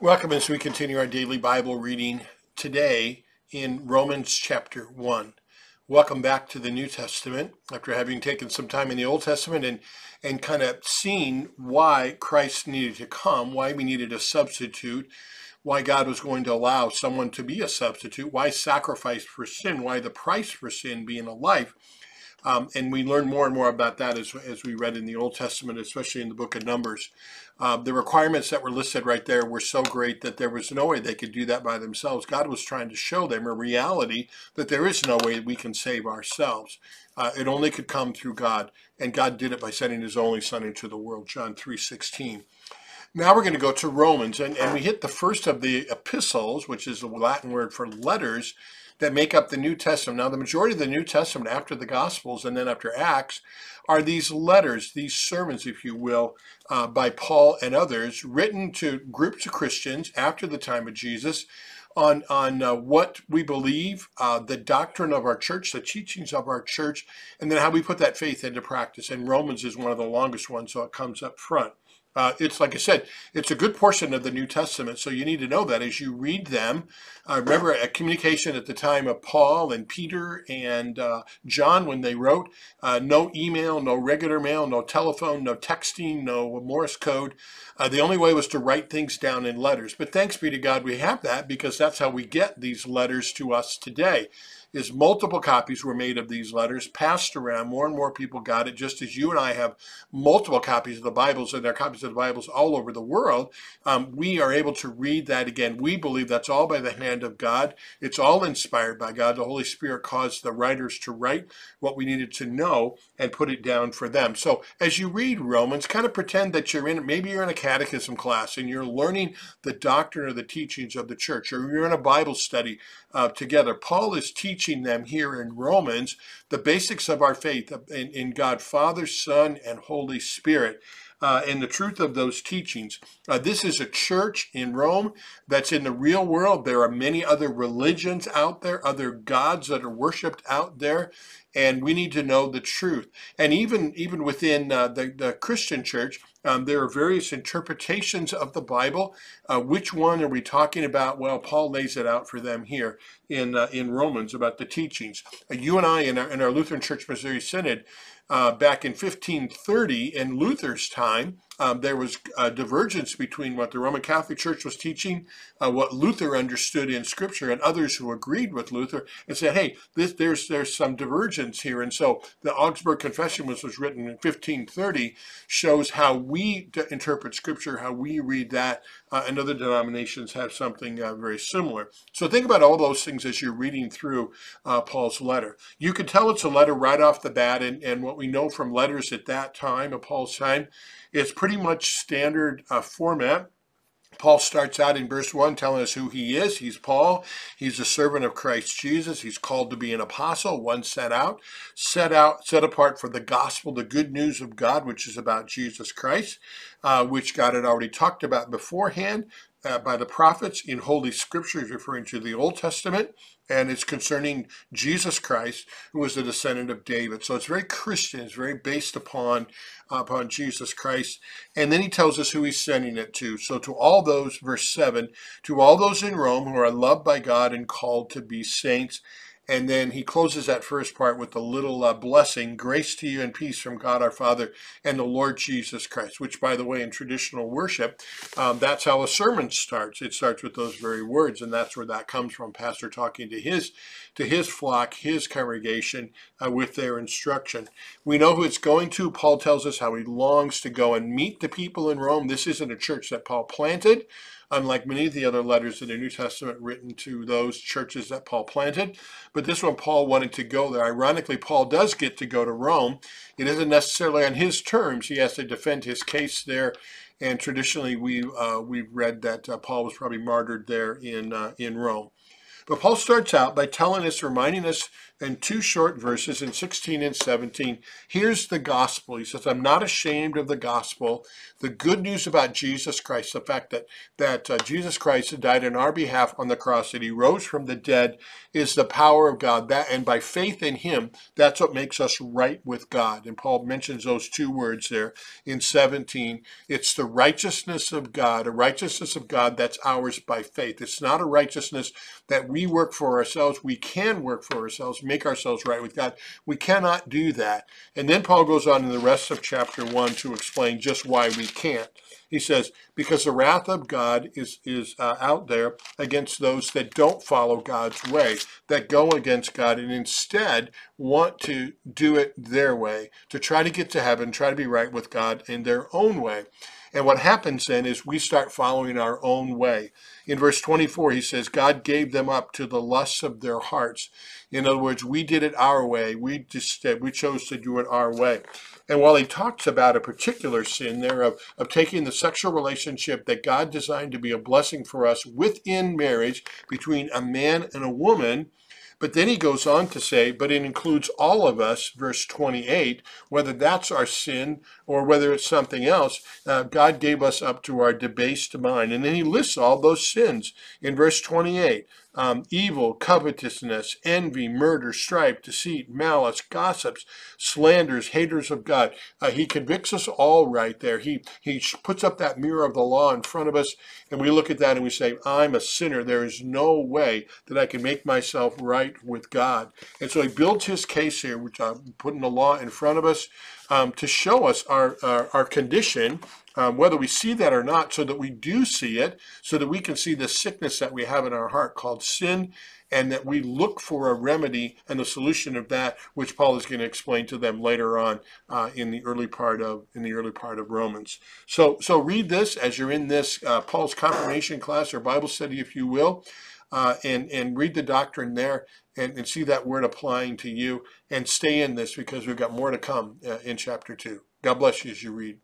Welcome as we continue our daily Bible reading today in Romans chapter 1. Welcome back to the New Testament after having taken some time in the Old Testament and, and kind of seen why Christ needed to come, why we needed a substitute, why God was going to allow someone to be a substitute, why sacrifice for sin, why the price for sin being a life. Um, and we learn more and more about that as, as we read in the Old Testament, especially in the book of Numbers. Uh, the requirements that were listed right there were so great that there was no way they could do that by themselves. God was trying to show them a reality that there is no way we can save ourselves. Uh, it only could come through God, and God did it by sending His only Son into the world. John three sixteen. Now we're going to go to Romans, and, and we hit the first of the epistles, which is the Latin word for letters that make up the New Testament. Now, the majority of the New Testament after the Gospels and then after Acts are these letters, these sermons, if you will, uh, by Paul and others, written to groups of Christians after the time of Jesus on on uh, what we believe, uh, the doctrine of our church, the teachings of our church, and then how we put that faith into practice. And Romans is one of the longest ones, so it comes up front. Uh, it's like I said, it's a good portion of the New Testament, so you need to know that as you read them. Uh, remember, a communication at the time of Paul and Peter and uh, John when they wrote, uh, no email, no regular mail, no telephone, no texting, no Morse code. Uh, the only way was to write things down in letters. But thanks be to God we have that because that's how we get these letters to us today is multiple copies were made of these letters, passed around. More and more people got it, just as you and I have multiple copies of the Bibles, and there are copies of the Bibles all over the world. Um, we are able to read that again. We believe that's all by the hand of God. It's all inspired by God. The Holy Spirit caused the writers to write what we needed to know and put it down for them. So as you read Romans, kind of pretend that you're in, maybe you're in a catechism class and you're learning the doctrine or the teachings of the church, or you're in a Bible study uh, together. Paul is teaching them here in Romans the basics of our faith uh, in, in God, Father, Son, and Holy Spirit. Uh, and the truth of those teachings. Uh, this is a church in Rome that's in the real world. There are many other religions out there, other gods that are worshipped out there, and we need to know the truth. And even even within uh, the, the Christian church, um, there are various interpretations of the Bible. Uh, which one are we talking about? Well, Paul lays it out for them here in uh, in Romans about the teachings. Uh, you and I, in our, in our Lutheran Church Missouri Synod, uh, back in 1530, in Luther's time, um, there was a divergence between what the Roman Catholic Church was teaching, uh, what Luther understood in Scripture, and others who agreed with Luther and said, "Hey, this, there's there's some divergence here." And so the Augsburg Confession, which was written in 1530, shows how we interpret Scripture, how we read that, uh, and other denominations have something uh, very similar. So think about all those things as you're reading through uh, Paul's letter. You can tell it's a letter right off the bat, and, and what we know from letters at that time, of Paul's time it's pretty much standard uh, format. Paul starts out in verse 1 telling us who he is. He's Paul. He's a servant of Christ Jesus. He's called to be an apostle, one set out, set out, set apart for the gospel, the good news of God, which is about Jesus Christ, uh, which God had already talked about beforehand uh, by the prophets in Holy Scriptures, referring to the Old Testament, and it's concerning Jesus Christ, who was a descendant of David. So it's very Christian. It's very based upon upon Jesus Christ. And then he tells us who he's sending it to. So to all those, verse seven, to all those in Rome who are loved by God and called to be saints and then he closes that first part with a little uh, blessing grace to you and peace from God our Father and the Lord Jesus Christ, which, by the way, in traditional worship, um, that's how a sermon starts. It starts with those very words, and that's where that comes from. Pastor talking to his to his flock, his congregation, uh, with their instruction. We know who it's going to. Paul tells us how he longs to go and meet the people in Rome. This isn't a church that Paul planted unlike many of the other letters in the New Testament written to those churches that Paul planted. But this one, Paul wanted to go there. Ironically, Paul does get to go to Rome. It isn't necessarily on his terms. He has to defend his case there. And traditionally, we uh, we've read that uh, Paul was probably martyred there in uh, in Rome. But Paul starts out by telling us, reminding us in two short verses in 16 and 17. Here's the gospel. He says, I'm not ashamed of the gospel. The good news about Jesus Christ, the fact that, that uh, Jesus Christ died on our behalf on the cross, that he rose from the dead, is the power of God. That And by faith in him, that's what makes us right with God. And Paul mentions those two words there in 17. It's the righteousness of God, a righteousness of God that's ours by faith. It's not a righteousness that we work for ourselves. We can work for ourselves make ourselves right with God. We cannot do that. And then Paul goes on in the rest of chapter 1 to explain just why we can't. He says, because the wrath of God is, is uh, out there against those that don't follow God's way, that go against God and instead want to do it their way, to try to get to heaven, try to be right with God in their own way. And what happens then is we start following our own way. In verse 24, he says, God gave them up to the lusts of their hearts. In other words, we did it our way. We just we chose to do it our way. And while he talks about a particular sin there of, of taking the sexual relationship that God designed to be a blessing for us within marriage between a man and a woman, but then he goes on to say, but it includes all of us, verse 28, whether that's our sin or whether it's something else. Uh, God gave us up to our debased mind. And then he lists all those sins in verse 28 um, evil, covetousness, envy, murder, strife, deceit, malice, gossips, slanders, haters of God. Uh, he convicts us all right there. He, he puts up that mirror of the law in front of us, and we look at that and we say, I'm a sinner. There is no way that I can make myself right with God. And so he builds his case here, which I'm putting the law in front of us um, to show us our, our, our condition um, whether we see that or not, so that we do see it, so that we can see the sickness that we have in our heart called sin, and that we look for a remedy and a solution of that, which Paul is going to explain to them later on uh, in the early part of in the early part of Romans. So so read this as you're in this uh, Paul's confirmation class or Bible study, if you will. Uh, and and read the doctrine there and, and see that word applying to you and stay in this because we've got more to come uh, in chapter two. God bless you as you read.